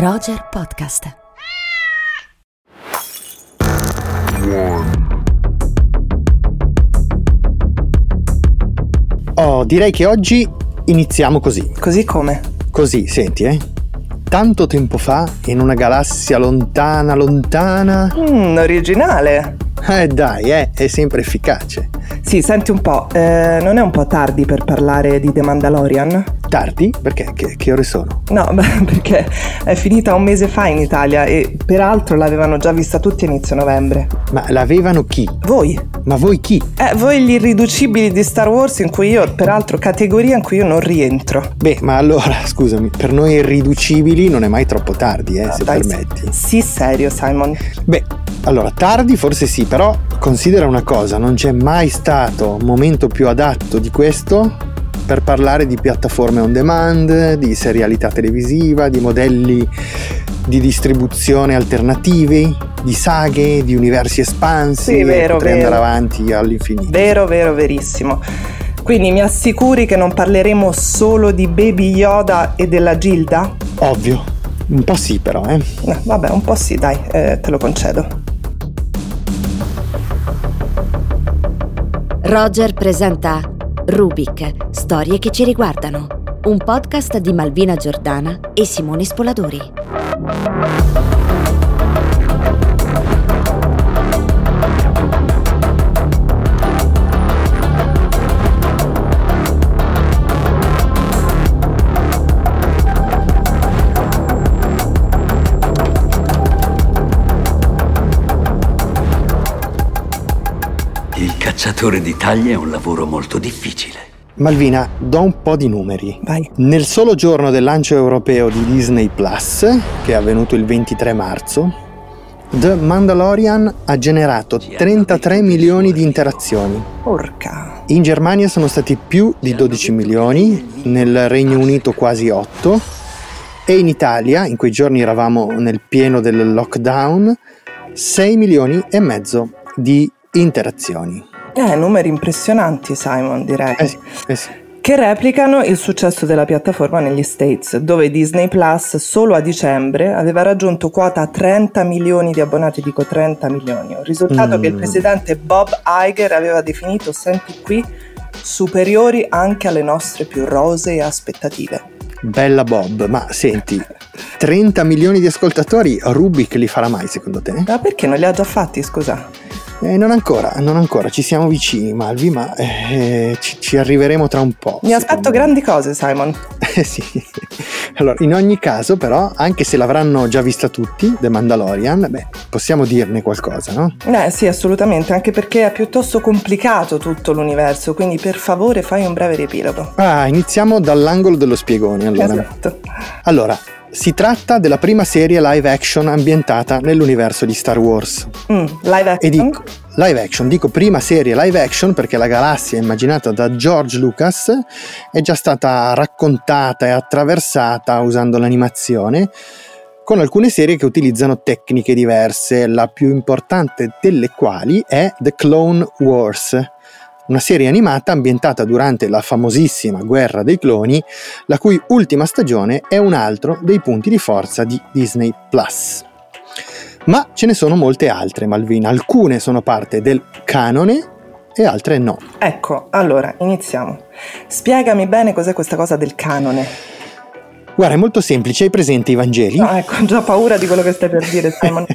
Roger Podcast. Oh, direi che oggi iniziamo così. Così come? Così, senti, eh. Tanto tempo fa, in una galassia lontana, lontana. Mmm, originale. Eh dai, eh, è sempre efficace. Sì, senti un po', eh, non è un po' tardi per parlare di The Mandalorian? Tardi? Perché? Che, che ore sono? No, beh, perché è finita un mese fa in Italia e peraltro l'avevano già vista tutti a inizio novembre. Ma l'avevano chi? Voi? Ma voi chi? Eh, voi gli irriducibili di Star Wars in cui io, peraltro, categoria in cui io non rientro. Beh, ma allora, scusami, per noi irriducibili non è mai troppo tardi, eh, No, se dai, permetti. Sì, serio, Simon. Beh, allora, tardi forse sì, però considera una cosa, non c'è mai stato un momento più adatto di questo per parlare di piattaforme on demand, di serialità televisiva, di modelli di distribuzione alternativi, di saghe, di universi espansi, Sì, e vero, potrei vero. andare avanti all'infinito. Vero, vero, verissimo. Quindi mi assicuri che non parleremo solo di Baby Yoda e della Gilda? Ovvio, un po' sì però, eh. No, vabbè, un po' sì, dai, eh, te lo concedo. Roger presenta Rubik, storie che ci riguardano. Un podcast di Malvina Giordana e Simone Spoladori. Il cacciatore di taglie è un lavoro molto difficile. Malvina, do un po' di numeri. Vai. Nel solo giorno del lancio europeo di Disney Plus, che è avvenuto il 23 marzo, The Mandalorian ha generato 33 milioni di interazioni. Porca. In Germania sono stati più di 12 milioni, nel Regno Unito quasi 8 e in Italia, in quei giorni eravamo nel pieno del lockdown, 6 milioni e mezzo di interazioni. Eh, numeri impressionanti, Simon, direi. Eh sì, eh sì. Che replicano il successo della piattaforma negli States, dove Disney Plus solo a dicembre aveva raggiunto quota 30 milioni di abbonati, dico 30 milioni, un risultato Mm. che il presidente Bob Iger aveva definito, senti qui, superiori anche alle nostre più rosee aspettative. Bella Bob, ma senti, 30 milioni di ascoltatori, Rubik li farà mai secondo te? Ma perché non li ha già fatti, scusa? Eh, non ancora, non ancora, ci siamo vicini Malvi, ma eh, ci, ci arriveremo tra un po'. Mi aspetto me. grandi cose, Simon. Eh sì. Allora, in ogni caso però, anche se l'avranno già vista tutti, The Mandalorian, beh, possiamo dirne qualcosa, no? Eh sì, assolutamente, anche perché è piuttosto complicato tutto l'universo, quindi per favore fai un breve riepilogo. Ah, iniziamo dall'angolo dello spiegone, allora. Esatto. Allora, si tratta della prima serie live action ambientata nell'universo di Star Wars. Mm, live E action? dico live action, dico prima serie live action perché la galassia immaginata da George Lucas è già stata raccontata e attraversata usando l'animazione con alcune serie che utilizzano tecniche diverse, la più importante delle quali è The Clone Wars, una serie animata ambientata durante la famosissima guerra dei cloni, la cui ultima stagione è un altro dei punti di forza di Disney Plus. Ma ce ne sono molte altre, Malvina. Alcune sono parte del canone e altre no. Ecco, allora, iniziamo. Spiegami bene cos'è questa cosa del canone. Guarda, è molto semplice, hai presente i Vangeli? No, ecco, ho già paura di quello che stai per dire, Simon.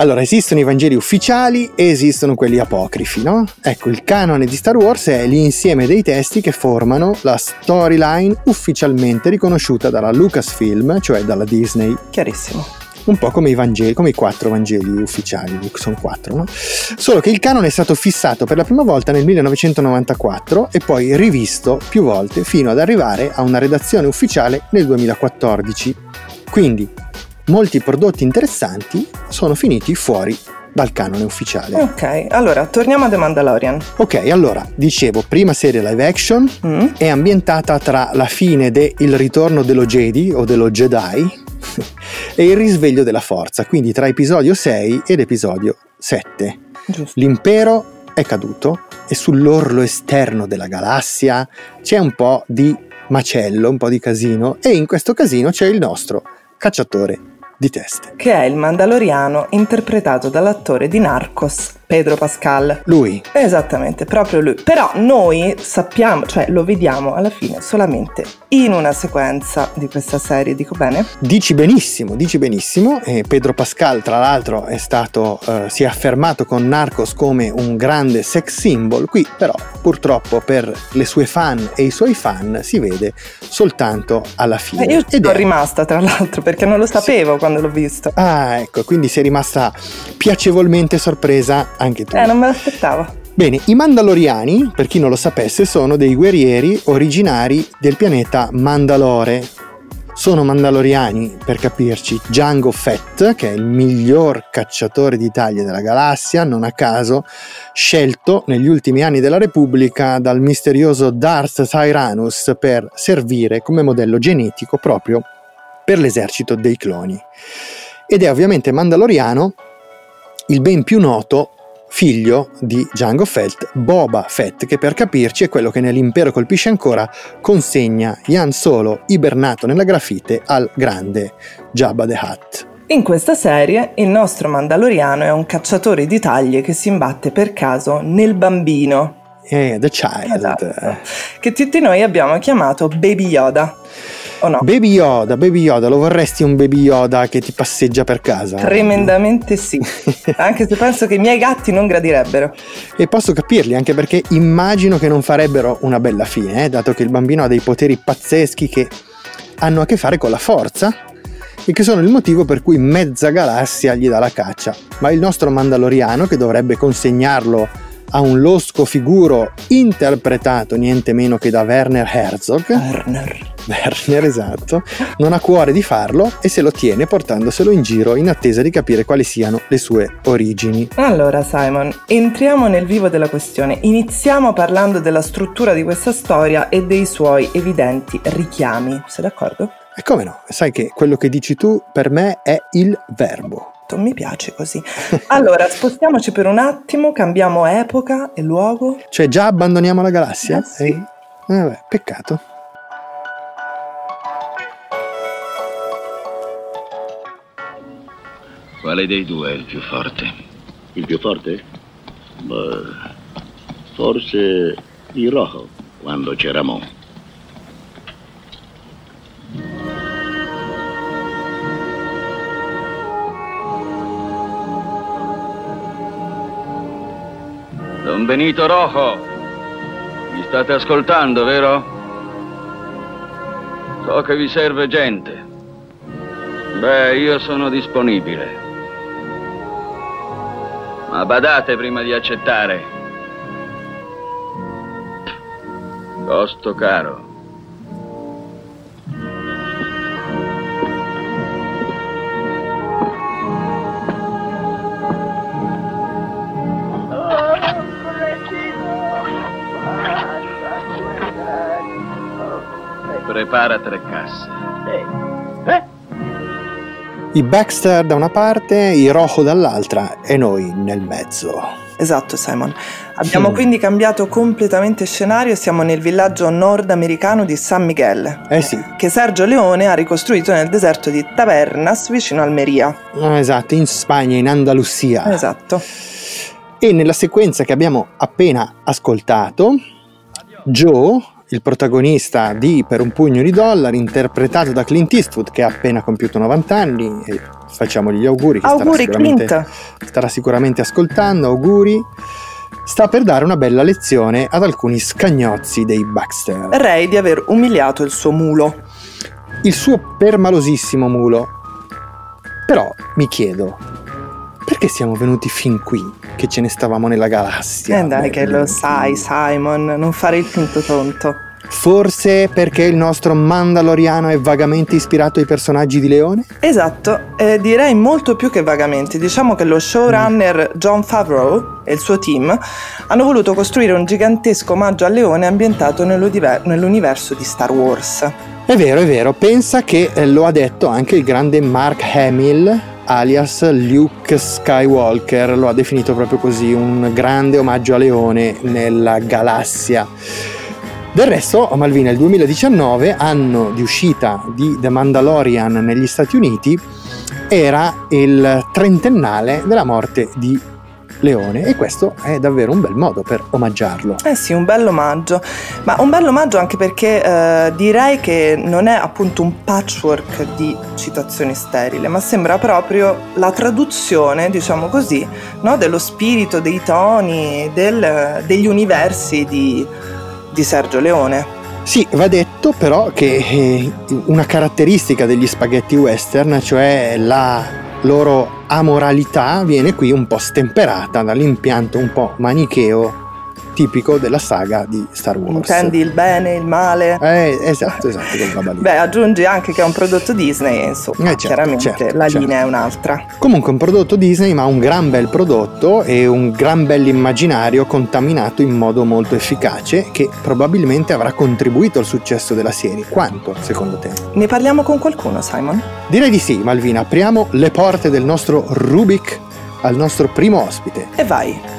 Allora, esistono i Vangeli ufficiali e esistono quelli apocrifi, no? Ecco, il canone di Star Wars è l'insieme dei testi che formano la storyline ufficialmente riconosciuta dalla Lucasfilm, cioè dalla Disney. Chiarissimo. un po' come i Vangeli, come i quattro Vangeli ufficiali, sono quattro, no? Solo che il canone è stato fissato per la prima volta nel 1994 e poi rivisto più volte fino ad arrivare a una redazione ufficiale nel 2014. Quindi molti prodotti interessanti sono finiti fuori dal canone ufficiale. Ok, allora, torniamo a The Mandalorian. Ok, allora, dicevo, prima serie live action Mm? è ambientata tra la fine de Il ritorno dello Jedi o dello Jedi e il risveglio della forza, quindi tra episodio 6 ed episodio 7. Giusto. L'impero è caduto e sull'orlo esterno della galassia c'è un po' di macello, un po' di casino e in questo casino c'è il nostro cacciatore di teste. Che è il Mandaloriano interpretato dall'attore di Narcos, Pedro Pascal. Lui. Esattamente, proprio lui. Però noi sappiamo, cioè lo vediamo alla fine solamente in una sequenza di questa serie, dico bene? Dici benissimo, dici benissimo. E Pedro Pascal, tra l'altro, è stato, eh, si è affermato con Narcos come un grande sex symbol. Qui, però, purtroppo, per le sue fan e i suoi fan, si vede soltanto alla fine. Eh, io sono è... rimasta, tra l'altro, perché non lo sapevo sì. quando l'ho visto. Ah, ecco, quindi sei rimasta piacevolmente sorpresa anche tu. Eh, non me l'aspettavo. Bene, i Mandaloriani, per chi non lo sapesse, sono dei guerrieri originari del pianeta Mandalore. Sono Mandaloriani, per capirci, Django Fett, che è il miglior cacciatore d'Italia della galassia, non a caso, scelto negli ultimi anni della Repubblica dal misterioso Darth Tyrannus per servire come modello genetico proprio per l'esercito dei cloni. Ed è ovviamente Mandaloriano il ben più noto figlio di Django Fett, Boba Fett, che per capirci è quello che nell'impero colpisce ancora consegna Yan Solo ibernato nella grafite al grande Jabba the Hutt. In questa serie il nostro Mandaloriano è un cacciatore di taglie che si imbatte per caso nel bambino. Eh, the child. Esatto. Che tutti noi abbiamo chiamato Baby Yoda o no? Baby Yoda, Baby Yoda, lo vorresti un Baby Yoda che ti passeggia per casa? Tremendamente sì, anche se penso che i miei gatti non gradirebbero. E posso capirli, anche perché immagino che non farebbero una bella fine, eh, dato che il bambino ha dei poteri pazzeschi che hanno a che fare con la forza e che sono il motivo per cui mezza galassia gli dà la caccia. Ma il nostro Mandaloriano, che dovrebbe consegnarlo a un losco figuro interpretato niente meno che da Werner Herzog. Werner. Werner, esatto, non ha cuore di farlo e se lo tiene portandoselo in giro in attesa di capire quali siano le sue origini. Allora Simon, entriamo nel vivo della questione. Iniziamo parlando della struttura di questa storia e dei suoi evidenti richiami. Sei d'accordo? E come no? Sai che quello che dici tu per me è il verbo mi piace così. Allora, spostiamoci per un attimo, cambiamo epoca e luogo. Cioè, già abbandoniamo la galassia? Eh sì. Eh, vabbè, peccato. Quale dei due è il più forte? Il più forte? Beh, forse il rojo, quando c'era Mo. Don Benito Rojo, mi state ascoltando, vero? So che vi serve gente. Beh, io sono disponibile. Ma badate prima di accettare. Costo caro. Prepara tre casse. Eh? i Baxter da una parte, i Rojo dall'altra e noi nel mezzo. Esatto Simon. Abbiamo mm. quindi cambiato completamente scenario e siamo nel villaggio nordamericano di San Miguel. Eh sì. Che Sergio Leone ha ricostruito nel deserto di Tabernas vicino Almeria. Ah, esatto, in Spagna, in Andalusia. Esatto. E nella sequenza che abbiamo appena ascoltato, Joe, il protagonista di Per un pugno di dollari, interpretato da Clint Eastwood, che ha appena compiuto 90 anni, e facciamogli gli auguri, che auguri, starà, sicuramente, starà sicuramente ascoltando, auguri. Sta per dare una bella lezione ad alcuni scagnozzi dei Baxter. Ray di aver umiliato il suo mulo. Il suo permalosissimo mulo. Però mi chiedo, perché siamo venuti fin qui? Che ce ne stavamo nella galassia? Eh dai, che lo sai, Simon, non fare il finto tonto. Forse perché il nostro Mandaloriano è vagamente ispirato ai personaggi di Leone? Esatto, eh, direi molto più che vagamente. Diciamo che lo showrunner John Favreau e il suo team hanno voluto costruire un gigantesco omaggio a Leone ambientato nell'universo di Star Wars. È vero, è vero, pensa che eh, lo ha detto anche il grande Mark Hamill alias Luke Skywalker, lo ha definito proprio così, un grande omaggio a Leone nella galassia. Del resto, Malvina, il 2019, anno di uscita di The Mandalorian negli Stati Uniti, era il trentennale della morte di Leone e questo è davvero un bel modo per omaggiarlo. Eh sì, un bel omaggio, ma un bel omaggio anche perché eh, direi che non è appunto un patchwork di citazioni sterili, ma sembra proprio la traduzione, diciamo così, no? dello spirito, dei toni, del, degli universi di, di Sergio Leone. Sì, va detto però che eh, una caratteristica degli spaghetti western, cioè la loro amoralità, viene qui un po' stemperata dall'impianto un po' manicheo tipico della saga di Star Wars. Intendi il bene, il male? Eh, esatto, esatto. Beh, aggiungi anche che è un prodotto Disney, insomma, Eh, certo, chiaramente certo, la certo. linea è un'altra. Comunque un prodotto Disney, ma un gran bel prodotto e un gran bell'immaginario contaminato in modo molto efficace che probabilmente avrà contribuito al successo della serie. Quanto, secondo te? Ne parliamo con qualcuno, Simon? Direi di sì, Malvina. Apriamo le porte del nostro Rubik al nostro primo ospite. E vai.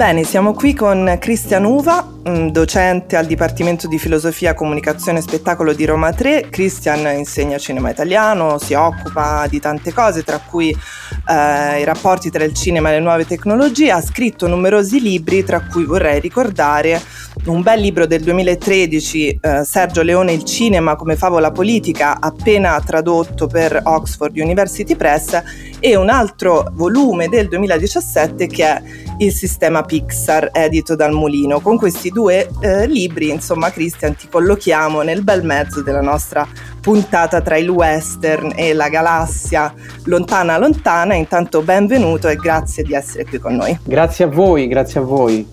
Bene, siamo qui con Cristian Uva, mm, docente al Dipartimento di Filosofia, Comunicazione e Spettacolo di Roma 3. Cristian insegna cinema italiano, si occupa di tante cose, tra cui eh, i rapporti tra il cinema e le nuove tecnologie. Ha scritto numerosi libri, tra cui vorrei ricordare un bel libro del 2013, eh, Sergio Leone Il cinema come favola politica, appena tradotto per Oxford University Press, e un altro volume del 2017 che è Il sistema Pixar, edito dal Mulino. Con questi due eh, libri, insomma, Christian, ti collochiamo nel bel mezzo della nostra puntata tra il western e la galassia lontana lontana. Intanto benvenuto e grazie di essere qui con noi. Grazie a voi, grazie a voi.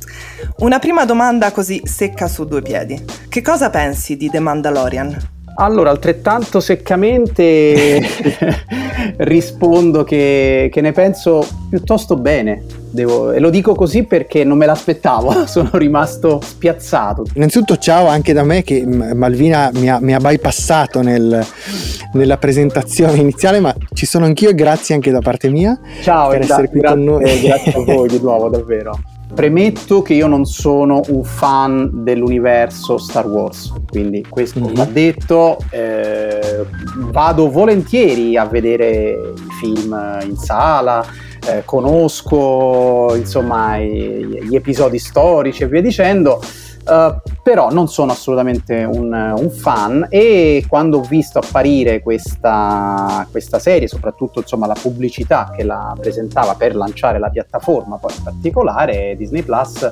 Una prima domanda così secca su due piedi. Che cosa pensi di The Mandalorian? Allora, altrettanto seccamente rispondo che, che ne penso piuttosto bene. Devo- e lo dico così perché non me l'aspettavo, sono rimasto spiazzato. Innanzitutto ciao anche da me che Malvina mi ha, mi ha bypassato nel- nella presentazione iniziale, ma ci sono anch'io e grazie anche da parte mia. Ciao Per essere qui con noi. grazie, grazie a voi di nuovo, davvero. Premetto che io non sono un fan dell'universo Star Wars, quindi questo Mhm. va detto. eh, vado volentieri a vedere i film in sala, eh, conosco insomma i- gli episodi storici e via dicendo. eh, però non sono assolutamente un, un fan e quando ho visto apparire questa, questa serie, soprattutto insomma, la pubblicità che la presentava per lanciare la piattaforma, poi in particolare Disney Plus,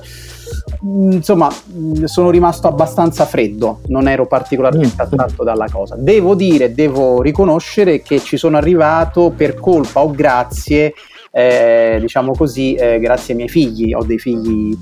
mh, insomma, mh, sono rimasto abbastanza freddo, non ero particolarmente Mm. attratto dalla cosa. Devo dire, devo riconoscere che ci sono arrivato per colpa o grazie eh, diciamo così, eh, grazie ai miei figli. Ho dei figli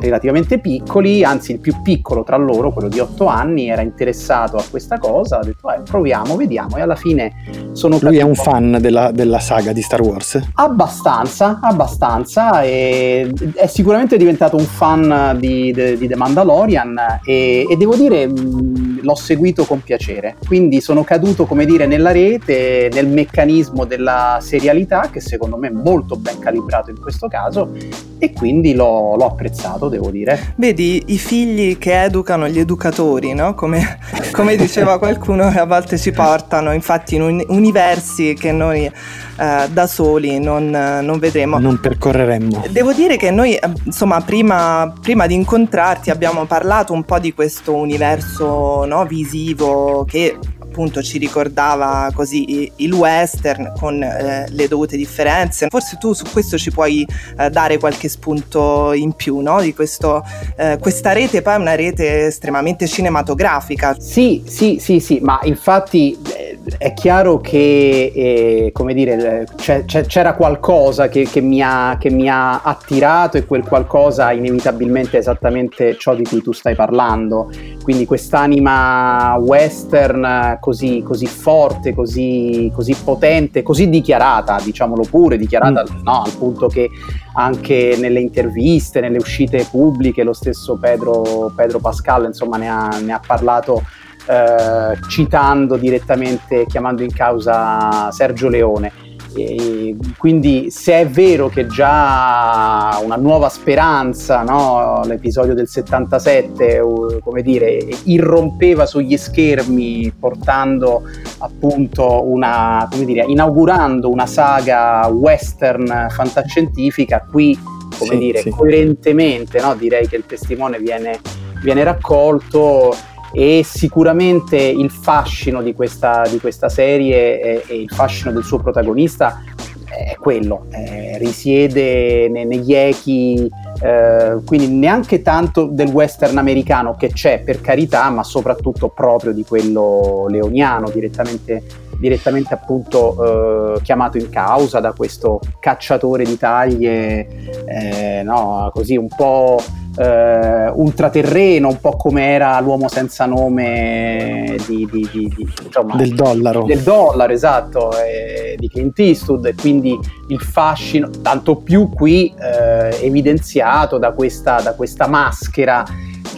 relativamente piccoli, anzi il più piccolo tra loro, quello di 8 anni, era interessato a questa cosa. Ha detto, eh, proviamo, vediamo. E alla fine sono Lui è un fan della, della saga di Star Wars. Abbastanza, abbastanza. E è sicuramente diventato un fan di, di- di The Mandalorian e, e devo dire l'ho seguito con piacere. Quindi sono caduto, come dire, nella rete, nel meccanismo della serialità che secondo me è molto ben calibrato in questo caso e quindi l'ho, l'ho apprezzato, devo dire. Vedi i figli che educano gli educatori, no? Come, come diceva qualcuno, che a volte ci portano infatti in un- universi che noi eh, da soli non, non vedremo. Non percorreremmo. Devo dire che noi, eh, insomma, prima, prima di incontrarti abbiamo parlato un po' di questo universo no, visivo che appunto ci ricordava così il western con eh, le dovute differenze. Forse tu su questo ci puoi eh, dare qualche spunto in più, no? Di questo, eh, questa rete poi è una rete estremamente cinematografica. Sì, sì, sì, sì, ma infatti eh, è chiaro che, eh, come dire, eh, c'è- c'è- c'era qualcosa che, che mi ha, che mi ha attirato e quel qualcosa inevitabilmente è esattamente ciò di cui tu stai parlando. Quindi quest'anima western così, così forte, così, così potente, così dichiarata, diciamolo pure, dichiarata no, al punto che anche nelle interviste, nelle uscite pubbliche, lo stesso Pedro, Pedro Pascal insomma ne ha, ne ha parlato eh, citando direttamente, chiamando in causa Sergio Leone. E quindi se è vero che già una nuova speranza, no? l'episodio del 77, come dire, irrompeva sugli schermi portando appunto una, come dire, inaugurando una saga western fantascientifica, qui come sì, dire, sì. coerentemente no? direi che il testimone viene, viene raccolto e sicuramente il fascino di questa, di questa serie e, e, il fascino del suo protagonista è quello, eh, risiede ne, negli echi, eh, quindi neanche tanto del western americano che c'è per carità, ma soprattutto proprio di quello leoniano, direttamente, direttamente appunto eh, chiamato in causa da questo cacciatore di taglie, eh, no, così un po' eh, ultraterreno, un po' come era l'uomo senza nome di, di, di, insomma, del dollaro. Del dollaro, esatto, eh, di Clint Eastwood, e quindi il fascino, tanto più qui eh, evidenziato da questa, da questa maschera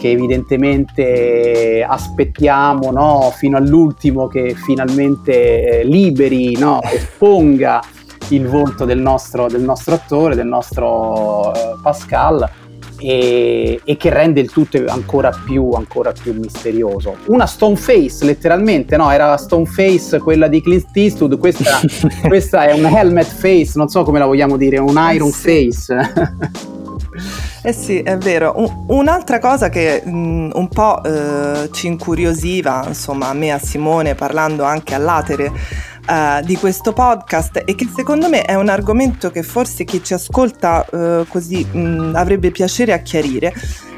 che evidentemente aspettiamo no, fino all'ultimo che finalmente eh, liberi, no, esponga il volto del nostro, del nostro attore, del nostro eh, Pascal e, e, che rende il tutto ancora più, ancora più misterioso. Una stone face, letteralmente, no? Era stone face quella di Clint Eastwood, questa, questa è un helmet face, non so come la vogliamo dire, un iron eh sì. face. Eh sì, è vero. Un, un'altra cosa che mh, un po' eh, ci incuriosiva, insomma, a me e a Simone, parlando anche all'atere uh, di questo podcast e che secondo me è un argomento che forse chi ci ascolta uh, così mh, avrebbe piacere a chiarire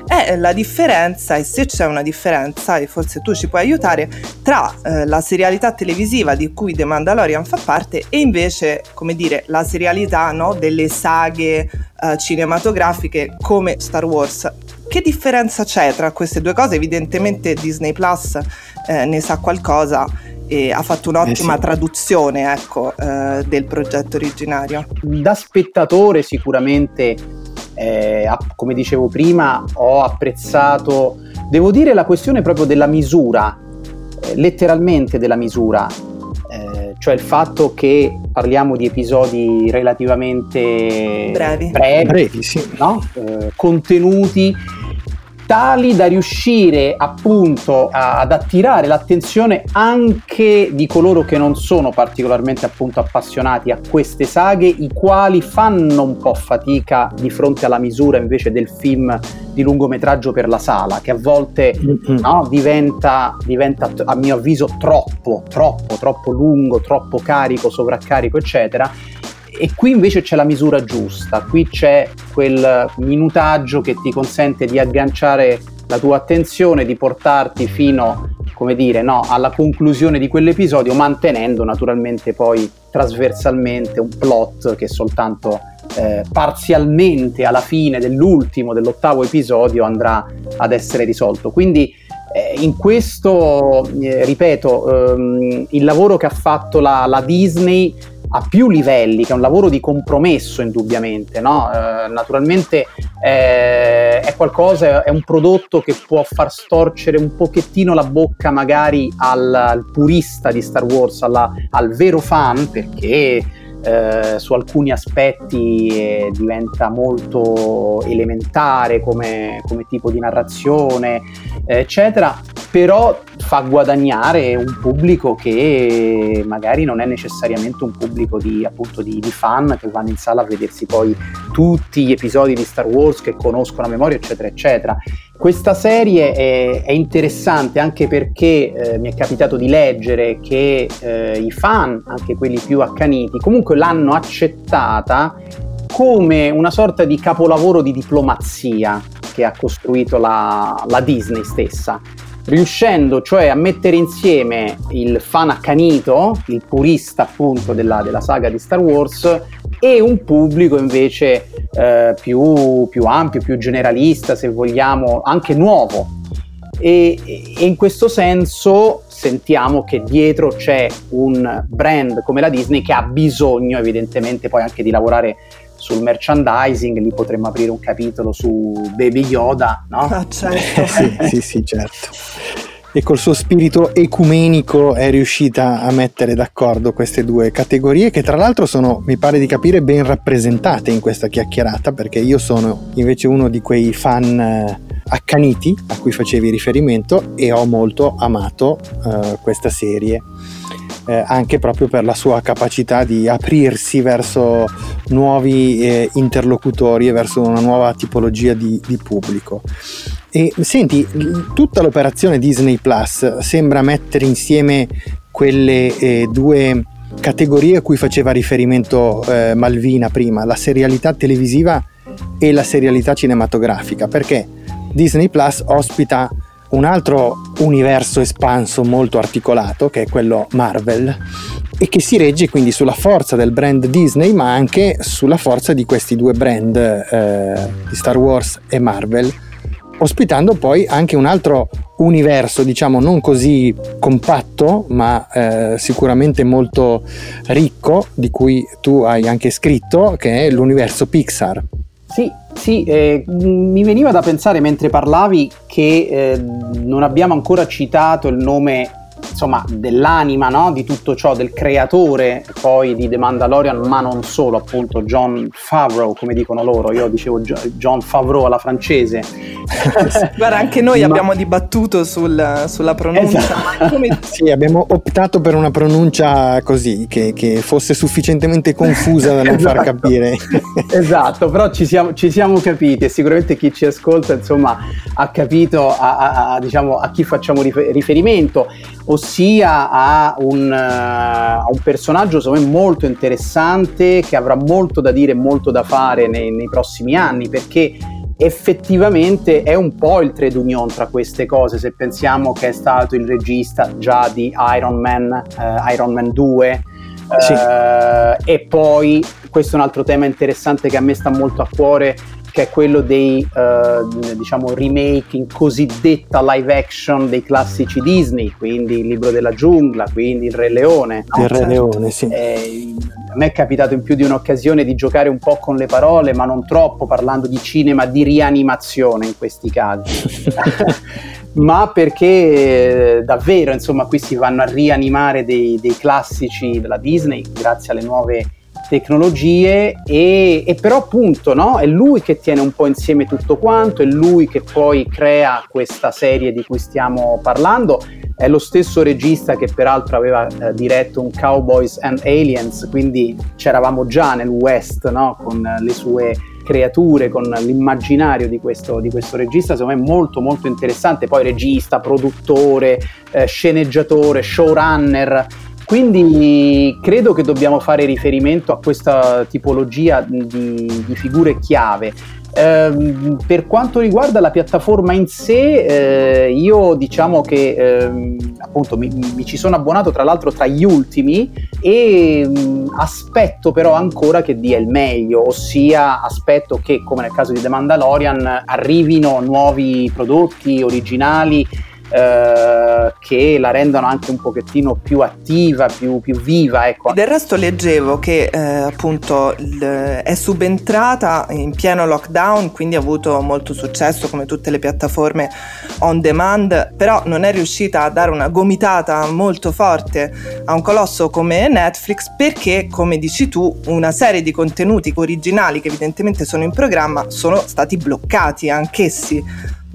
è la differenza, e se c'è una differenza, e forse tu ci puoi aiutare, tra eh, la serialità televisiva di cui The Mandalorian fa parte e invece, come dire, la serialità no, delle saghe eh, cinematografiche come Star Wars. Che differenza c'è tra queste due cose? Evidentemente Disney Plus eh, ne sa qualcosa e ha fatto un'ottima eh sì. traduzione ecco, eh, del progetto originario. Da spettatore sicuramente, eh, come dicevo prima, ho apprezzato, devo dire, la questione proprio della misura, eh, letteralmente della misura, eh, cioè il fatto che parliamo di episodi relativamente brevi, brevi, brevi sì. no? Eh, contenuti tali da riuscire appunto ad attirare l'attenzione anche di coloro che non sono particolarmente appunto appassionati a queste saghe, i quali fanno un po' fatica di fronte alla misura invece del film di lungometraggio per la sala, che a volte mm-hmm. no, diventa, diventa a mio avviso troppo, troppo, troppo lungo, troppo carico, sovraccarico, eccetera e qui invece c'è la misura giusta, qui c'è quel minutaggio che ti consente di agganciare la tua attenzione, di portarti fino, come dire, no, alla conclusione di quell'episodio, mantenendo naturalmente poi trasversalmente un plot che soltanto eh, parzialmente alla fine dell'ultimo, dell'ottavo episodio andrà ad essere risolto. Quindi eh, in questo, eh, ripeto, ehm, il lavoro che ha fatto la, la Disney a più livelli, che è un lavoro di compromesso indubbiamente, no? eh, naturalmente eh, è qualcosa, è un prodotto che può far storcere un pochettino la bocca magari al, al purista di Star Wars, alla, al vero fan, perché eh, su alcuni aspetti eh, diventa molto elementare come, come tipo di narrazione, eccetera, però fa guadagnare un pubblico che magari non è necessariamente un pubblico di, appunto, di, di, fan che vanno in sala a vedersi poi tutti gli episodi di Star Wars che conoscono a memoria, eccetera, eccetera. Questa serie è, è interessante anche perché eh, mi è capitato di leggere che eh, i fan, anche quelli più accaniti, comunque l'hanno accettata come una sorta di capolavoro di diplomazia che ha costruito la, la Disney stessa. Riuscendo cioè a mettere insieme il fan accanito, il purista appunto della, della saga di Star Wars, e un pubblico invece eh, più, più, ampio, più generalista, se vogliamo, anche nuovo. E, e, in questo senso sentiamo che dietro c'è un brand come la Disney che ha bisogno evidentemente poi anche di lavorare sul merchandising, lì potremmo aprire un capitolo su Baby Yoda, no? Ah, certo. sì, sì, sì, certo. E col suo spirito ecumenico è riuscita a mettere d'accordo queste due categorie che tra l'altro sono, mi pare di capire, ben rappresentate in questa chiacchierata perché io sono invece uno di quei fan eh, accaniti a cui facevi riferimento e ho molto amato uh, questa serie. Eh, anche proprio per la sua capacità di aprirsi verso nuovi eh, interlocutori e verso una nuova tipologia di, di pubblico. E senti, tutta l'operazione Disney Plus sembra mettere insieme quelle eh, due categorie a cui faceva riferimento eh, Malvina prima, la serialità televisiva e la serialità cinematografica, perché Disney Plus ospita un altro universo espanso molto articolato, che è quello Marvel, e che si regge quindi sulla forza del brand Disney, ma anche sulla forza di questi due brand eh, di Star Wars e Marvel ospitando poi anche un altro universo, diciamo non così compatto, ma eh, sicuramente molto ricco, di cui tu hai anche scritto, che è l'universo Pixar. Sì, sì, eh, mi veniva da pensare mentre parlavi che eh, non abbiamo ancora citato il nome insomma, dell'anima no? di tutto ciò, del creatore poi di The Mandalorian, ma non solo, appunto John Favreau, come dicono loro, io dicevo John Favreau alla francese. Guarda, anche noi ma... abbiamo dibattuto sul, sulla pronuncia. Esatto. Come... sì, abbiamo optato per una pronuncia così, che, che fosse sufficientemente confusa da non esatto. far capire. esatto, però ci siamo, ci siamo, capiti e sicuramente chi ci ascolta insomma, ha capito a, a, a, diciamo, a chi facciamo riferimento ossia a un, uh, a un personaggio secondo me molto interessante che avrà molto da dire e molto da fare nei, nei prossimi anni perché effettivamente è un po' il trade union tra queste cose se pensiamo che è stato il regista già di Iron Man, uh, Iron Man 2 sì. uh, e poi questo è un altro tema interessante che a me sta molto a cuore che è quello dei uh, diciamo remake in cosiddetta live action dei classici Disney, quindi il libro della giungla, quindi il Re Leone. No? Il Re Leone, sì. Eh, a me è capitato in più di un'occasione di giocare un po' con le parole, ma non troppo parlando di cinema di rianimazione in questi casi. ma perché eh, davvero insomma qui si vanno a rianimare dei, dei classici della Disney grazie alle nuove tecnologie e, e, però appunto no? è lui che tiene un po' insieme tutto quanto, è lui che poi crea questa serie di cui stiamo parlando, è lo stesso regista che peraltro aveva eh, diretto un Cowboys and Aliens, quindi c'eravamo già nel West no? con le sue creature, con l'immaginario di questo, di questo regista, secondo me molto molto interessante, poi regista, produttore, eh, sceneggiatore, showrunner, quindi credo che dobbiamo fare riferimento a questa tipologia di, di figure chiave. Eh, per quanto riguarda la piattaforma in sé, eh, io diciamo che eh, appunto mi, mi, ci sono abbonato tra l'altro tra gli ultimi e mh, mm, aspetto però ancora che dia il meglio, ossia aspetto che come nel caso di The Mandalorian arrivino nuovi prodotti originali eh, che la rendono anche un pochettino più attiva, più, più viva. Ecco. Del resto leggevo che eh, appunto il, è subentrata in pieno lockdown, quindi ha avuto molto successo come tutte le piattaforme on demand, però non è riuscita a dare una gomitata molto forte a un colosso come Netflix perché, come dici tu, una serie di contenuti originali che evidentemente sono in programma sono stati bloccati anch'essi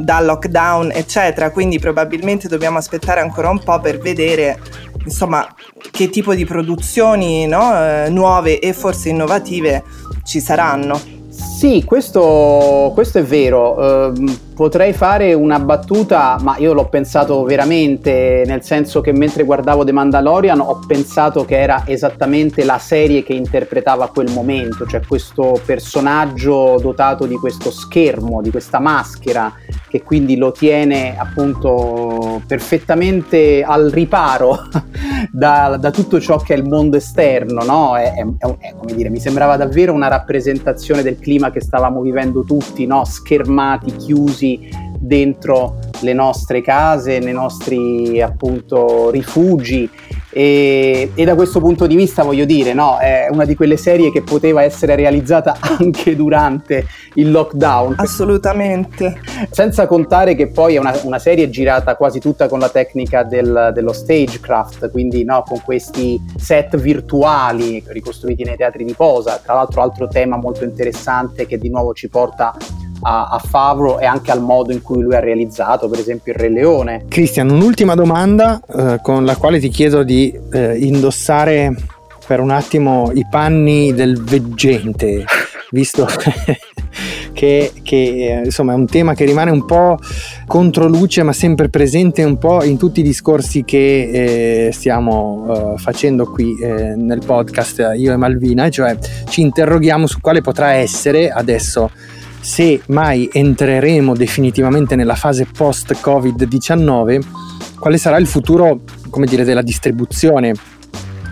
dal lockdown, eccetera. Quindi probabilmente dobbiamo aspettare ancora un po' per vedere insomma che tipo di produzioni no? eh, nuove e forse innovative ci saranno. Sì, questo, questo è vero. Uh, potrei fare una battuta, ma io l'ho pensato veramente, nel senso che mentre guardavo The Mandalorian ho pensato che era esattamente la serie che interpretava quel momento, cioè questo personaggio dotato di questo schermo, di questa maschera, che quindi lo tiene appunto perfettamente al riparo da, da, tutto ciò che è il mondo esterno, no? È, è, è, come dire, mi sembrava davvero una rappresentazione del clima che stavamo vivendo tutti, no? Schermati, chiusi dentro le nostre case, nei nostri appunto rifugi E, e, da questo punto di vista voglio dire, no, è una di quelle serie che poteva essere realizzata anche durante il lockdown. Assolutamente. Senza contare che poi è una, una serie girata quasi tutta con la tecnica del, dello stagecraft, quindi no, con questi set virtuali ricostruiti nei teatri di posa. Tra l'altro altro tema molto interessante che di nuovo ci porta a, a Favro e anche al modo in cui lui ha realizzato, per esempio, il Re Leone. Cristian, un'ultima domanda eh, con la quale ti chiedo di eh, indossare per un attimo i panni del veggente, visto che, che eh, insomma è un tema che rimane un po' contro luce ma sempre presente un po' in tutti i discorsi che eh, stiamo eh, facendo qui eh, nel podcast io e Malvina, cioè ci interroghiamo su quale potrà essere adesso se mai entreremo definitivamente nella fase post-Covid-19, quale sarà il futuro, dire, della distribuzione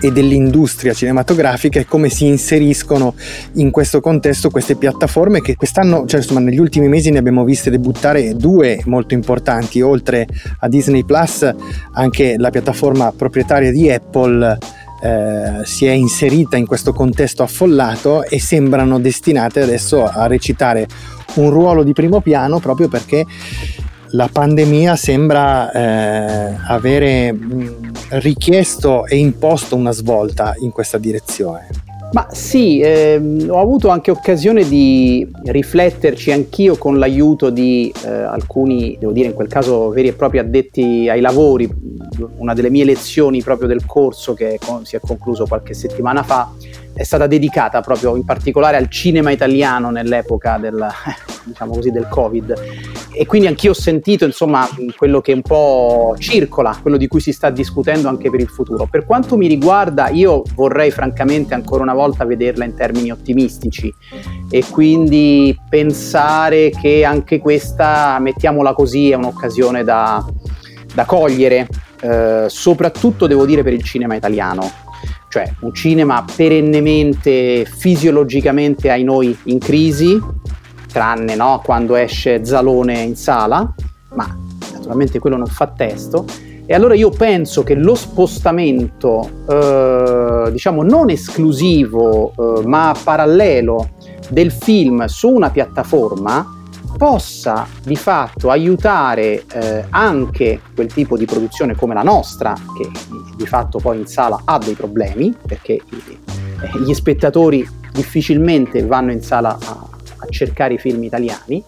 e dell'industria cinematografica e come si inseriscono in questo contesto queste piattaforme che quest'anno, cioè insomma negli ultimi mesi ne abbiamo viste debuttare due molto importanti, oltre a Disney Plus anche la piattaforma proprietaria di Apple eh, si è inserita in questo contesto affollato e sembrano destinate adesso a recitare un ruolo di primo piano proprio perché la pandemia sembra eh, avere richiesto e imposto una svolta in questa direzione. Ma sì, ehm, ho avuto anche occasione di rifletterci anch'io con l'aiuto di eh, alcuni, devo dire in quel caso veri e propri addetti ai lavori, una delle mie lezioni proprio del corso che si è concluso qualche settimana fa è stata dedicata proprio in particolare al cinema italiano nell'epoca del, diciamo così, del Covid e quindi anch'io ho sentito insomma quello che un po' circola, quello di cui si sta discutendo anche per il futuro. Per quanto mi riguarda io vorrei francamente ancora una volta vederla in termini ottimistici e quindi pensare che anche questa, mettiamola così, è un'occasione da, da cogliere, eh, soprattutto devo dire per il cinema italiano cioè un cinema perennemente, fisiologicamente ai noi in crisi, tranne no, quando esce Zalone in sala, ma naturalmente quello non fa testo. E allora io penso che lo spostamento, eh, diciamo non esclusivo, eh, ma parallelo del film su una piattaforma possa di fatto aiutare eh, anche quel tipo di produzione come la nostra, che di fatto poi in sala ha dei problemi, perché eh, gli spettatori difficilmente vanno in sala a, a cercare i film italiani,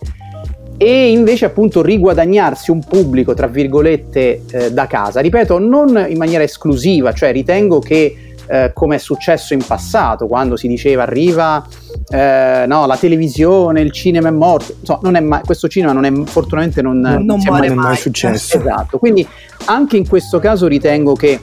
e invece appunto riguadagnarsi un pubblico, tra virgolette, eh, da casa. Ripeto, non in maniera esclusiva, cioè ritengo che eh, come è successo in passato, quando si diceva arriva eh, no, la televisione, il cinema è morto. Insomma, è mai, questo cinema non è, fortunatamente non, non, non è mai, mai successo. Esatto, quindi anche in questo caso ritengo che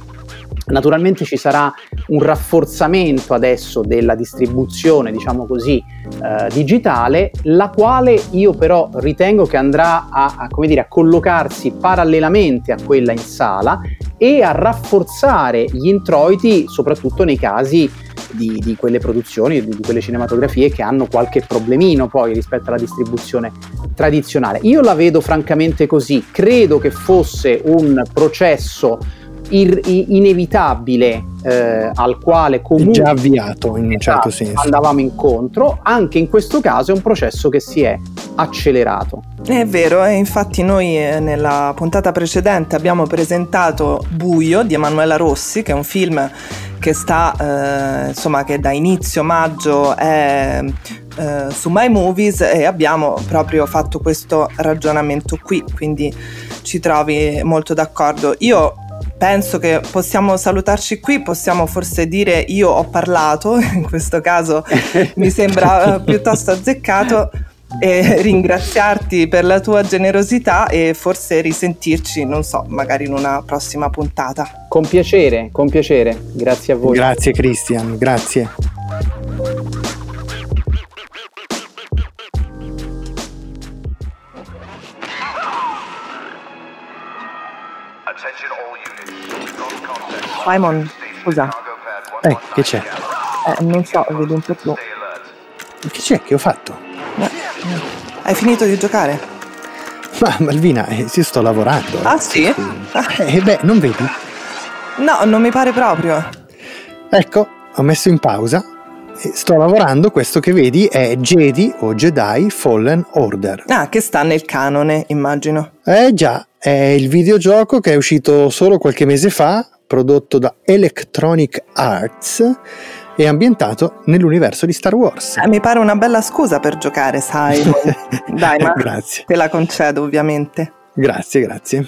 Naturalmente ci sarà un rafforzamento adesso della distribuzione, diciamo così, eh, digitale, la quale io però ritengo che andrà a, a, dire, a collocarsi parallelamente a quella in sala e a rafforzare gli introiti, soprattutto nei casi di, di quelle produzioni, di, di, quelle cinematografie che hanno qualche problemino poi rispetto alla distribuzione tradizionale. Io la vedo francamente così, credo che fosse un processo ir- inevitabile eh, al quale comunque già avviato in un certo senso. andavamo incontro, anche in questo caso è un processo che si è accelerato. È vero, e infatti noi eh, nella puntata precedente abbiamo presentato Buio di Emanuela Rossi, che è un film che sta, eh, insomma, che da inizio maggio è eh, su My Movies e abbiamo proprio fatto questo ragionamento qui, quindi ci trovi molto d'accordo. Io penso che possiamo salutarci qui, possiamo forse dire io ho parlato, in questo caso mi sembra eh, piuttosto azzeccato e ringraziarti per la tua generosità e forse risentirci, non so, magari in una prossima puntata. Con piacere, con piacere, grazie a voi. Grazie Cristian, grazie. Simon, scusa. Eh, che c'è? Eh, non so, vedo un po' tu. Che c'è? Che ho fatto? Eh, hai finito di giocare? Ma Malvina, eh, ci sto lavorando. Ah sì? Eh, beh, non vedi? No, non mi pare proprio. Ecco, ho messo in pausa sto lavorando. Questo che vedi è Jedi o Jedi Fallen Order. Ah, che sta nel canone, immagino. Eh già, è il videogioco che è uscito solo qualche mese fa, prodotto da Electronic Arts e ambientato nell'universo di Star Wars. Eh, mi pare una bella scusa per giocare, sai. Dai, ma Grazie. te la concedo, ovviamente. Grazie, grazie.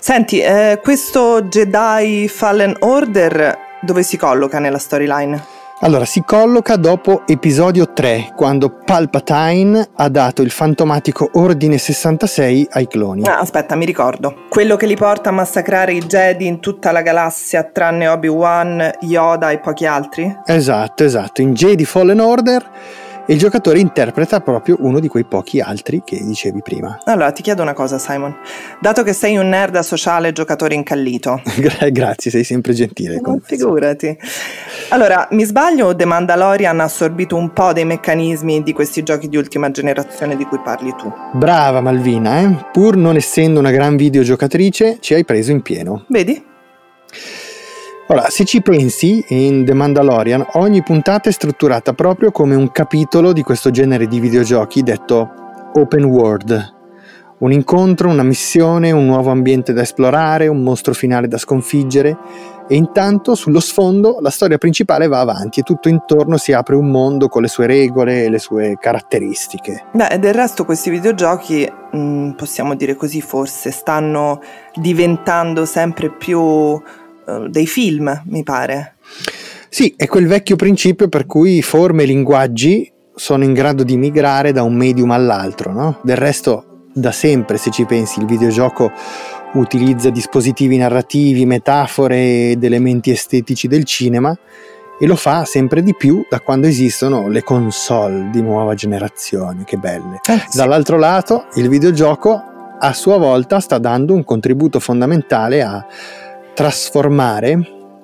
Senti, eh, questo Jedi Fallen Order dove si colloca nella storyline? Allora, si colloca dopo episodio 3, quando Palpatine ha dato il fantomatico Ordine 66 ai cloni. Ah, aspetta, mi ricordo. Quello che li porta a massacrare i Jedi in tutta la galassia, tranne Obi-Wan, Yoda e pochi altri? Esatto, esatto. In Jedi Fallen Order il giocatore interpreta proprio uno di quei pochi altri che dicevi prima. Allora, ti chiedo una cosa, Simon. Dato che sei un nerd sociale giocatore incallito. Gra- grazie, sei sempre gentile. con figurati. Allora, mi sbaglio o The Mandalorian ha assorbito un po' dei meccanismi di questi giochi di ultima generazione di cui parli tu? Brava Malvina, eh? pur non essendo una gran videogiocatrice, ci hai preso in pieno. Vedi? Ora, se ci pensi, in The Mandalorian ogni puntata è strutturata proprio come un capitolo di questo genere di videogiochi detto open world. Un incontro, una missione, un nuovo ambiente da esplorare, un mostro finale da sconfiggere e intanto sullo sfondo la storia principale va avanti e tutto intorno si apre un mondo con le sue regole e le sue caratteristiche. Beh, del resto questi videogiochi, mm, possiamo dire così forse, stanno diventando sempre più eh, dei film, mi pare. Sì, è quel vecchio principio per cui forme e linguaggi sono in grado di migrare da un medium all'altro, no? Del resto, da sempre, se ci pensi, il videogioco utilizza dispositivi narrativi, metafore ed elementi estetici del cinema e lo fa sempre di più da quando esistono le console di nuova generazione, che belle. Eh, sì. Dall'altro lato, il videogioco a sua volta sta dando un contributo fondamentale a trasformare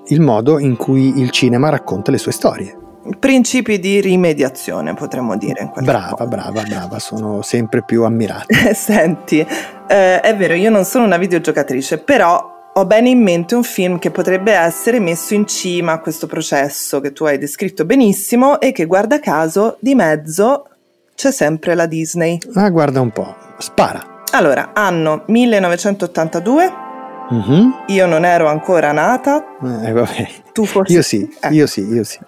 il modo in cui il cinema racconta le sue storie. Principi di rimediazione, potremmo dire. In Brava, modo. brava, brava, sono sempre più ammirato. Senti, eh, è vero, io non sono una videogiocatrice, però ho bene in mente un film che potrebbe essere messo in cima a questo processo che tu hai descritto benissimo e che guarda caso di mezzo c'è sempre la Disney. Ah, guarda un po', spara. Allora, anno 1982, Mhm. io non ero ancora nata, Eh, vabbè. tu forse... Io sì, Eh. io sì, io sì.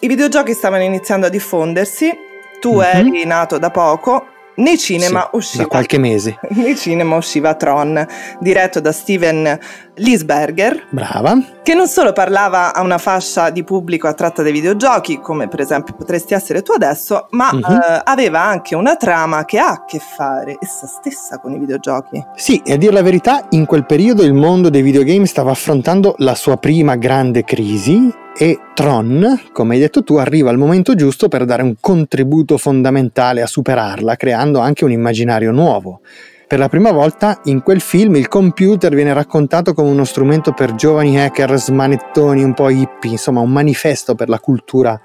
I videogiochi stavano iniziando a diffondersi, tu Mhm. eri nato da poco, nei cinema Sì, usciva... Da qualche mese. Nei cinema usciva Tron, diretto da Steven Lisberger, Brava. che non solo parlava a una fascia di pubblico attratta dai videogiochi, come per esempio potresti essere tu adesso, ma Mhm. eh, aveva anche una trama che ha a che fare essa stessa con i videogiochi. Sì, e a dire la verità, in quel periodo il mondo dei videogame stava affrontando la sua prima grande crisi e Tron, come hai detto tu, arriva al momento giusto per dare un contributo fondamentale a superarla, creando anche un immaginario nuovo. Per la prima volta in quel film il computer viene raccontato come uno strumento per giovani hacker smanettoni un po' hippie, insomma un manifesto per la cultura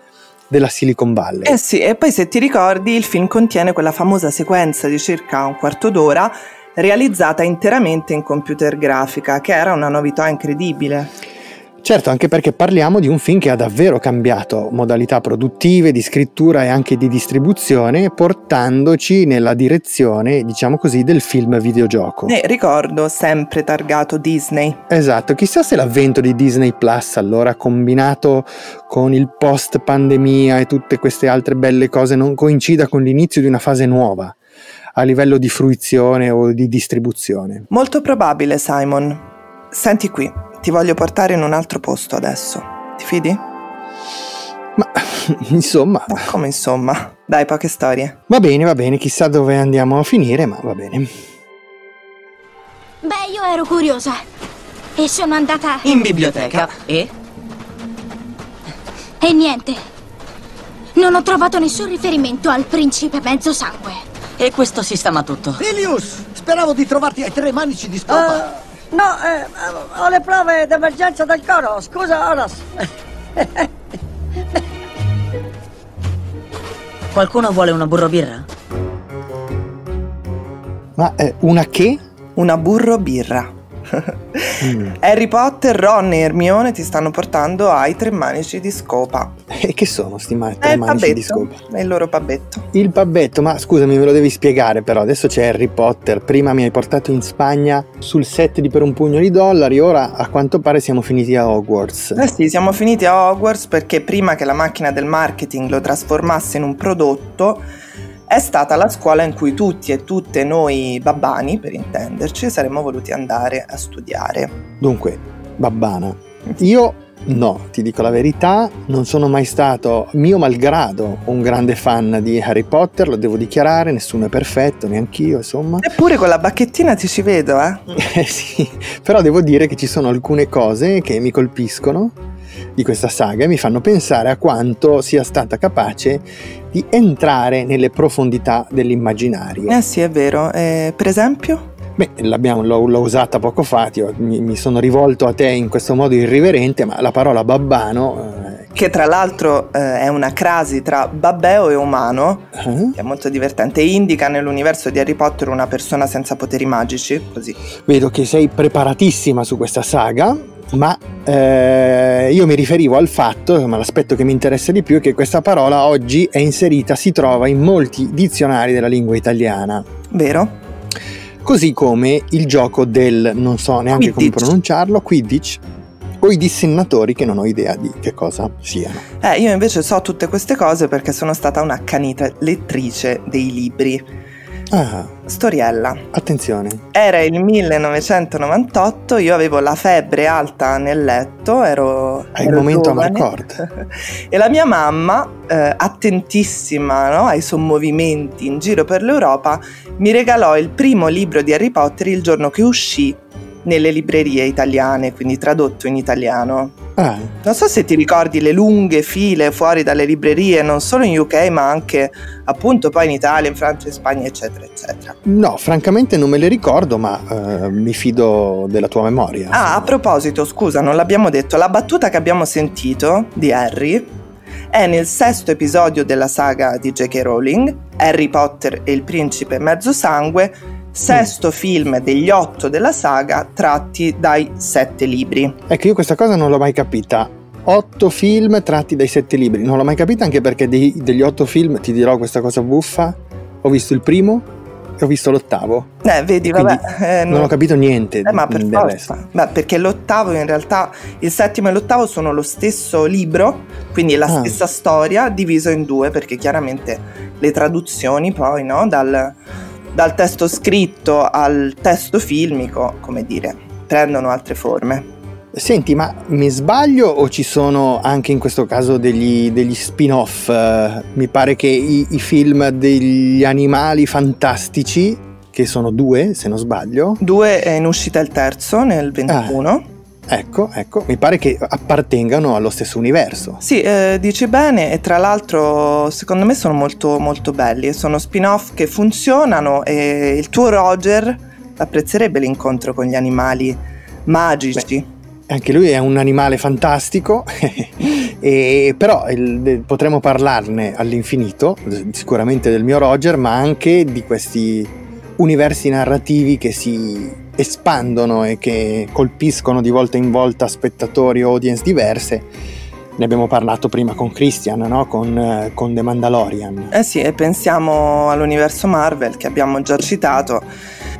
della Silicon Valley. Eh sì, e poi se ti ricordi il film contiene quella famosa sequenza di circa un quarto d'ora realizzata interamente in computer grafica, che era una novità incredibile. Certo, anche perché parliamo di un film che ha davvero cambiato modalità produttive, di scrittura e anche di distribuzione, portandoci nella direzione, diciamo così, del film videogioco. E ricordo, sempre targato Disney. Esatto, chissà se l'avvento di Disney Plus, allora combinato con il post pandemia e tutte queste altre belle cose, non coincida con l'inizio di una fase nuova a livello di fruizione o di distribuzione. Molto probabile, Simon. Senti qui, ti voglio portare in un altro posto adesso. Ti fidi? Ma insomma, Ma come insomma? Dai, poche storie. va bene, va bene, chissà dove andiamo a finire, ma va bene. Beh, io ero curiosa. E sono andata. In biblioteca e? E niente. Non ho trovato nessun riferimento al principe mezzo sangue. E questo sistema tutto. Ilius, speravo di trovarti ai tre manici di scopa. Eh, no, eh, ho le prove d'emergenza del coro. Scusa, Horace. Qualcuno vuole una burro birra? Ma eh, una che? Una burro birra. Mm. Harry Potter, Ron e Hermione ti stanno portando ai tre manici di scopa. E che sono sti ma- tre il manici di pabbetto, scopa? è il loro pabbetto. Il pabbetto, ma scusami, me lo devi spiegare però. Adesso c'è Harry Potter. Prima mi hai portato in Spagna sul set di Per un pugno di dollari. Ora a quanto pare siamo finiti a Hogwarts. Eh sì, siamo finiti a Hogwarts perché prima che la macchina del marketing lo trasformasse in un prodotto, è stata la scuola in cui tutti e tutte noi babbani, per intenderci, saremmo voluti andare a studiare. Dunque, babbana, io no, ti dico la verità, non sono mai stato, mio malgrado, un grande fan di Harry Potter, lo devo dichiarare, nessuno è perfetto, neanch'io, insomma. Eppure con la bacchettina ti ci vedo, eh? Eh sì, però devo dire che ci sono alcune cose che mi colpiscono di questa saga e mi fanno pensare a quanto sia stata capace di entrare nelle profondità dell'immaginario. Eh sì, è vero. Eh, per esempio? Beh, l'abbiamo, l'ho, l'ho usata poco fa, ti mi, mi sono rivolto a te in questo modo irriverente, ma la parola babbano... eh, Che tra l'altro eh, è una crasi tra babbeo e umano, eh, che è molto divertente. Indica nell'universo di Harry Potter una persona senza poteri magici, così. vedo che sei preparatissima su questa saga, ma eh, io mi riferivo al fatto, ma l'aspetto che mi interessa di più è che questa parola oggi è inserita, si trova in molti dizionari della lingua italiana. Vero? Così come il gioco del, non so neanche come Quidditch. pronunciarlo, Quidditch, o i dissennatori che non ho idea di che cosa siano. Eh, io invece so tutte queste cose perché sono stata un'accanita lettrice dei libri. Ah, Storiella. attenzione. Era il 1998, io avevo la febbre alta nel letto, ero... Il ero momento giovane. Amarcord. e la mia mamma, eh, attentissima no, ai sommovimenti in giro per l'Europa, mi regalò il primo libro di Harry Potter il giorno che uscì nelle librerie italiane, quindi tradotto in italiano. Ah, Non so se ti ricordi le lunghe file fuori dalle librerie, non solo in UK, ma anche appunto poi in Italia, in Francia, in Spagna, eccetera, eccetera. no, francamente non me le ricordo, ma eh, mi fido della tua memoria. Ah, a proposito, scusa, non l'abbiamo detto, la battuta che abbiamo sentito di Harry è nel sesto episodio della saga di J.K. Rowling, Harry Potter e il principe mezzo sangue, sesto film degli otto della saga tratti dai sette libri. Ecco, io questa cosa non l'ho mai capita. Otto film tratti dai sette libri, non l'ho mai capita anche perché dei- degli otto film, ti dirò questa cosa buffa, ho visto il primo e ho visto l'ottavo. Eh, vedi, vabbè, eh, Non ho capito niente Eh, ma per forza. Beh, perché l'ottavo in realtà, il settimo e l'ottavo sono lo stesso libro, quindi la Ah. stessa storia diviso in due, perché chiaramente le traduzioni poi, no, dal, dal testo scritto al testo filmico, come dire, prendono altre forme. Senti, ma mi sbaglio o ci sono anche in questo caso degli, degli spin-off? Eh, mi pare che i, i film degli animali fantastici, che sono due se non sbaglio, Due è in uscita il terzo nel 21. Ecco, ecco, mi pare che appartengano allo stesso universo. Sì, eh, dici bene e tra l'altro secondo me sono molto molto belli e sono spin-off che funzionano e il tuo Roger apprezzerebbe l'incontro con gli animali magici. Anche lui è un animale fantastico, e, però il- potremmo parlarne all'infinito, sicuramente del mio Roger, ma anche di questi universi narrativi che si espandono e che colpiscono di volta in volta spettatori o audience diverse. Ne abbiamo parlato prima con Christian, no? con, eh, con The Mandalorian. Eh sì, e pensiamo all'universo Marvel che abbiamo già citato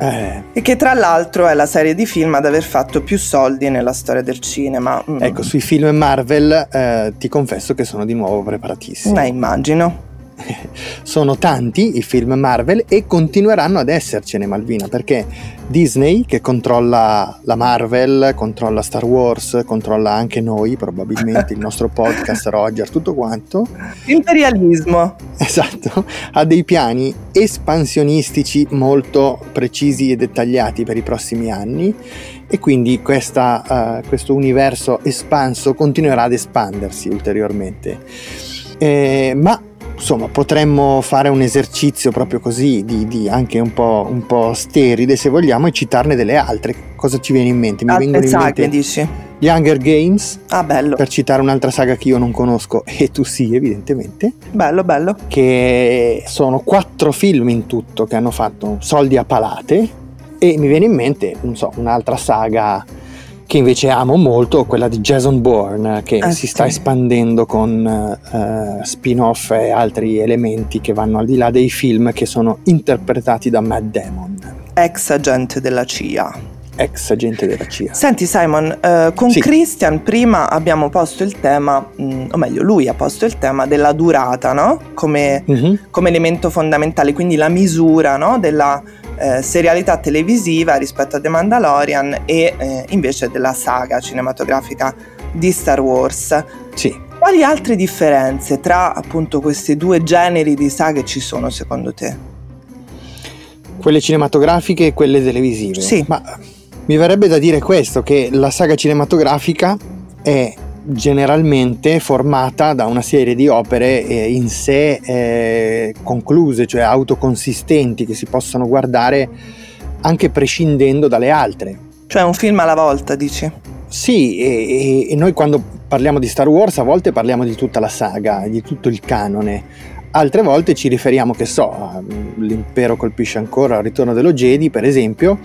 Eh, e che tra l'altro è la serie di film ad aver fatto più soldi nella storia del cinema. Mm. ecco, sui film Marvel eh, ti confesso che sono di nuovo preparatissimo. Eh, immagino. sono tanti i film Marvel e continueranno ad essercene Malvina perché Disney che controlla la Marvel, controlla Star Wars, controlla anche noi probabilmente il nostro podcast Roger, tutto quanto, Imperialismo. esatto, ha dei piani espansionistici molto precisi e dettagliati per i prossimi anni e quindi questa, eh, questo universo espanso continuerà ad espandersi ulteriormente. Eh, ma insomma potremmo fare un esercizio proprio così di, di anche un po', un po' sterile se vogliamo e citarne delle altre cosa ci viene in mente? mi vengono in mente dici? gli Hunger Games Ah, bello. per citare un'altra saga che io non conosco e tu sì evidentemente Bello, bello. che sono quattro film in tutto che hanno fatto soldi a palate e mi viene in mente non so un'altra saga che invece amo molto, quella di Jason Bourne, che Eh, si sta sì. espandendo con eh, spin-off e altri elementi che vanno al di là dei film che sono interpretati da Matt Damon, Ex agente della CIA. ex agente della CIA. Senti Simon, eh, con Sì. Christian prima abbiamo posto il tema, mh, o meglio lui ha posto il tema della durata, no? Come, Mhm. come elemento fondamentale, quindi la misura no? della eh, serialità televisiva rispetto a The Mandalorian e eh, invece della saga cinematografica di Star Wars. Sì. Quali altre differenze tra appunto questi due generi di saghe ci sono secondo te? Quelle cinematografiche e quelle televisive. Sì. Ma mi verrebbe da dire questo, che la saga cinematografica è generalmente formata da una serie di opere eh, in sé eh, concluse, cioè autoconsistenti, che si possono guardare anche prescindendo dalle altre. Cioè un film alla volta, dici? Sì, e, e- noi quando parliamo di Star Wars a volte parliamo di tutta la saga, di tutto il canone, altre volte ci riferiamo, che so, a l'impero colpisce ancora, al ritorno dello Jedi per esempio,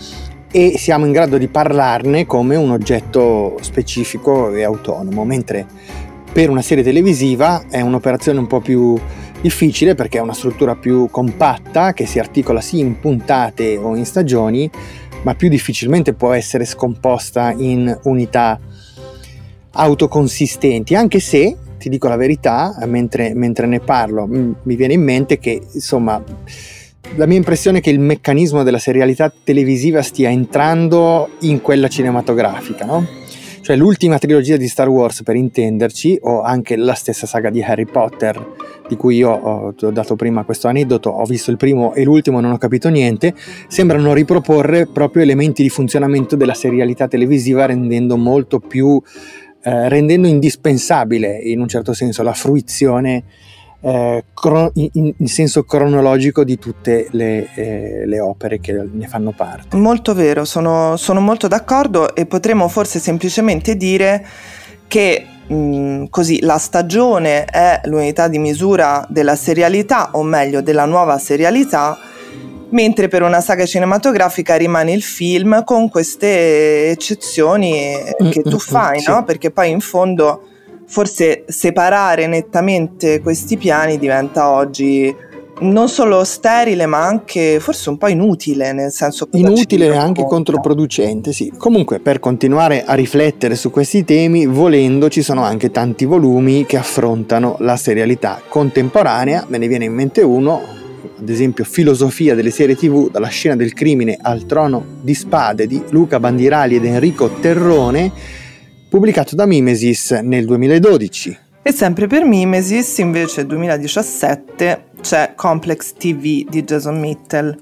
e siamo in grado di parlarne come un oggetto specifico e autonomo, mentre per una serie televisiva è un'operazione un po' più difficile perché è una struttura più compatta che si articola sì in puntate o in stagioni, ma più difficilmente può essere scomposta in unità autoconsistenti, anche se, ti dico la verità, mentre, mentre ne parlo, mi viene in mente che, insomma, la mia impressione è che il meccanismo della serialità televisiva stia entrando in quella cinematografica, no? Cioè l'ultima trilogia di Star Wars, per intenderci, o anche la stessa saga di Harry Potter, di cui io ho, ho dato prima questo aneddoto, ho visto il primo e l'ultimo non ho capito niente, sembrano riproporre proprio elementi di funzionamento della serialità televisiva rendendo molto più, eh, rendendo indispensabile in un certo senso la fruizione eh, cro- in, in senso cronologico di tutte le, eh, le opere che ne fanno parte. Molto vero, sono, sono molto d'accordo e potremmo forse semplicemente dire che mh, così la stagione è l'unità di misura della serialità, o meglio della nuova serialità, mentre per una saga cinematografica rimane il film con queste eccezioni che Mm, tu mm, fai, sì. no? Perché poi in fondo forse separare nettamente questi piani diventa oggi non solo sterile ma anche forse un po' inutile, nel senso ci Inutile e anche controproducente, sì. Comunque, per continuare a riflettere su questi temi, volendo, ci sono anche tanti volumi che affrontano la serialità contemporanea. Me ne viene in mente uno, ad esempio Filosofia delle serie TV, dalla scena del crimine al trono di spade di Luca Bandirali ed Enrico Terrone, pubblicato da Mimesis nel 2012. E sempre per Mimesis, invece 2017, c'è Complex TV di Jason Mitchell.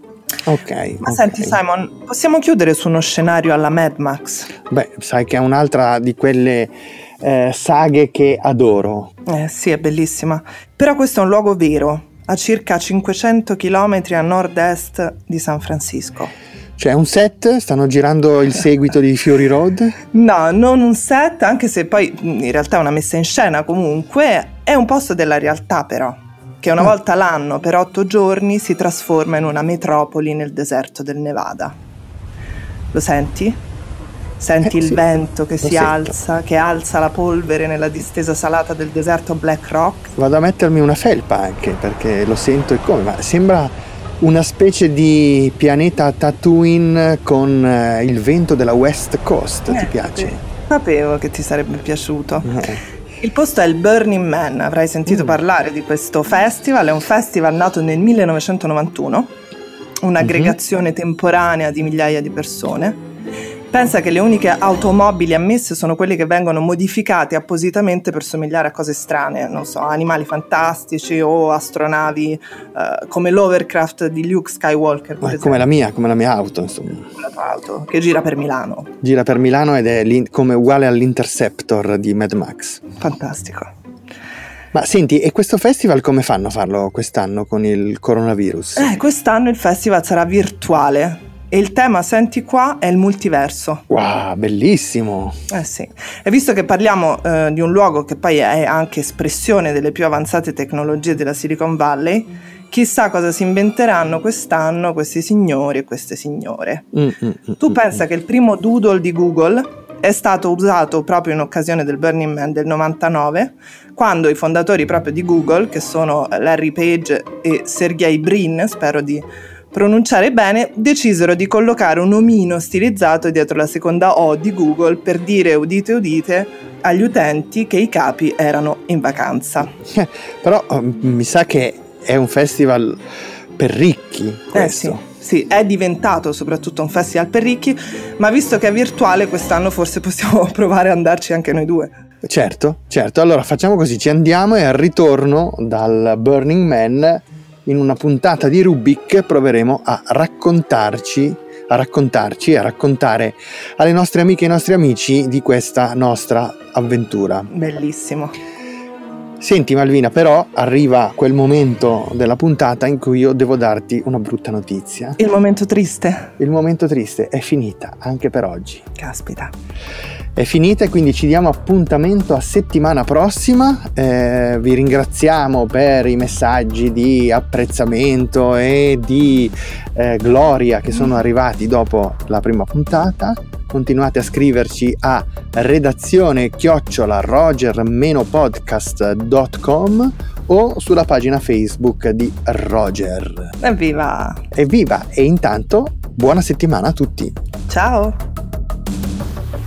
Ok. Ma ok. senti Simon, possiamo chiudere su uno scenario alla Mad Max? Beh, sai che è un'altra di quelle eh, saghe che adoro. Eh sì, è bellissima. Però questo è un luogo vero, a circa 500 km a nord-est di San Francisco. C'è un set, stanno girando il seguito di Fury Road. No, non un set, anche se poi mh, in realtà è una messa in scena comunque, è un posto della realtà però, che una Ah. volta l'anno per otto giorni si trasforma in una metropoli nel deserto del Nevada. Lo senti? Senti Eh, il sì, vento che si sento. alza, che alza la polvere nella distesa salata del deserto Black Rock? Vado a mettermi una felpa anche perché lo sento e come, ma sembra una specie di pianeta Tatooine con eh, il vento della West Coast, ti Eh, piace? sapevo- che ti sarebbe piaciuto. Eh. Il posto è il Burning Man, avrai sentito Mm. parlare di questo festival, è un festival nato nel 1991, un'aggregazione temporanea di migliaia di persone. Pensa che le uniche automobili ammesse sono quelle che vengono modificate appositamente per somigliare a cose strane, non so, animali fantastici o astronavi eh, come l'Overcraft di Luke Skywalker, è esempio, come la mia, come la mia auto, insomma. la tua auto, che gira per Milano. Gira per Milano ed è come uguale all'Interceptor di Mad Max. Fantastico. Ma senti, e questo festival come fanno a farlo quest'anno con il coronavirus? Eh, quest'anno il festival sarà virtuale e il tema, senti qua, è il multiverso. Wow, bellissimo! Eh sì, e visto che parliamo eh, di un luogo che poi è anche espressione delle più avanzate tecnologie della Silicon Valley, chissà cosa si inventeranno quest'anno questi signori e queste signore. Mm, mm, mm, Tu pensa che il primo doodle di Google è stato usato proprio in occasione del Burning Man del 99, quando i fondatori proprio di Google, che sono Larry Page e Sergey Brin, spero di pronunciare bene, decisero di collocare un omino stilizzato dietro la seconda O di Google per dire udite udite agli utenti che i capi erano in vacanza. Però um, mi sa che è un festival per ricchi. Questo. Eh sì. Sì, è diventato soprattutto un festival per ricchi, ma visto che è virtuale quest'anno forse possiamo provare ad andarci anche noi due. Certo, certo. Allora facciamo così, ci andiamo e al ritorno dal Burning Man in una puntata di Rubik proveremo a raccontarci a raccontarci a raccontare alle nostre amiche e ai nostri amici di questa nostra avventura. Bellissimo. Senti Malvina, però arriva quel momento della puntata in cui io devo darti una brutta notizia. Il momento triste. Il momento triste è finita anche per oggi. Caspita è finita e quindi ci diamo appuntamento a settimana prossima. Eh, vi ringraziamo per i messaggi di apprezzamento e di eh, gloria che sono arrivati dopo la prima puntata. Continuate a scriverci a redazione chiocciola roger-podcast.com o sulla pagina Facebook di Roger. Evviva! Evviva! E intanto buona settimana a tutti! Ciao!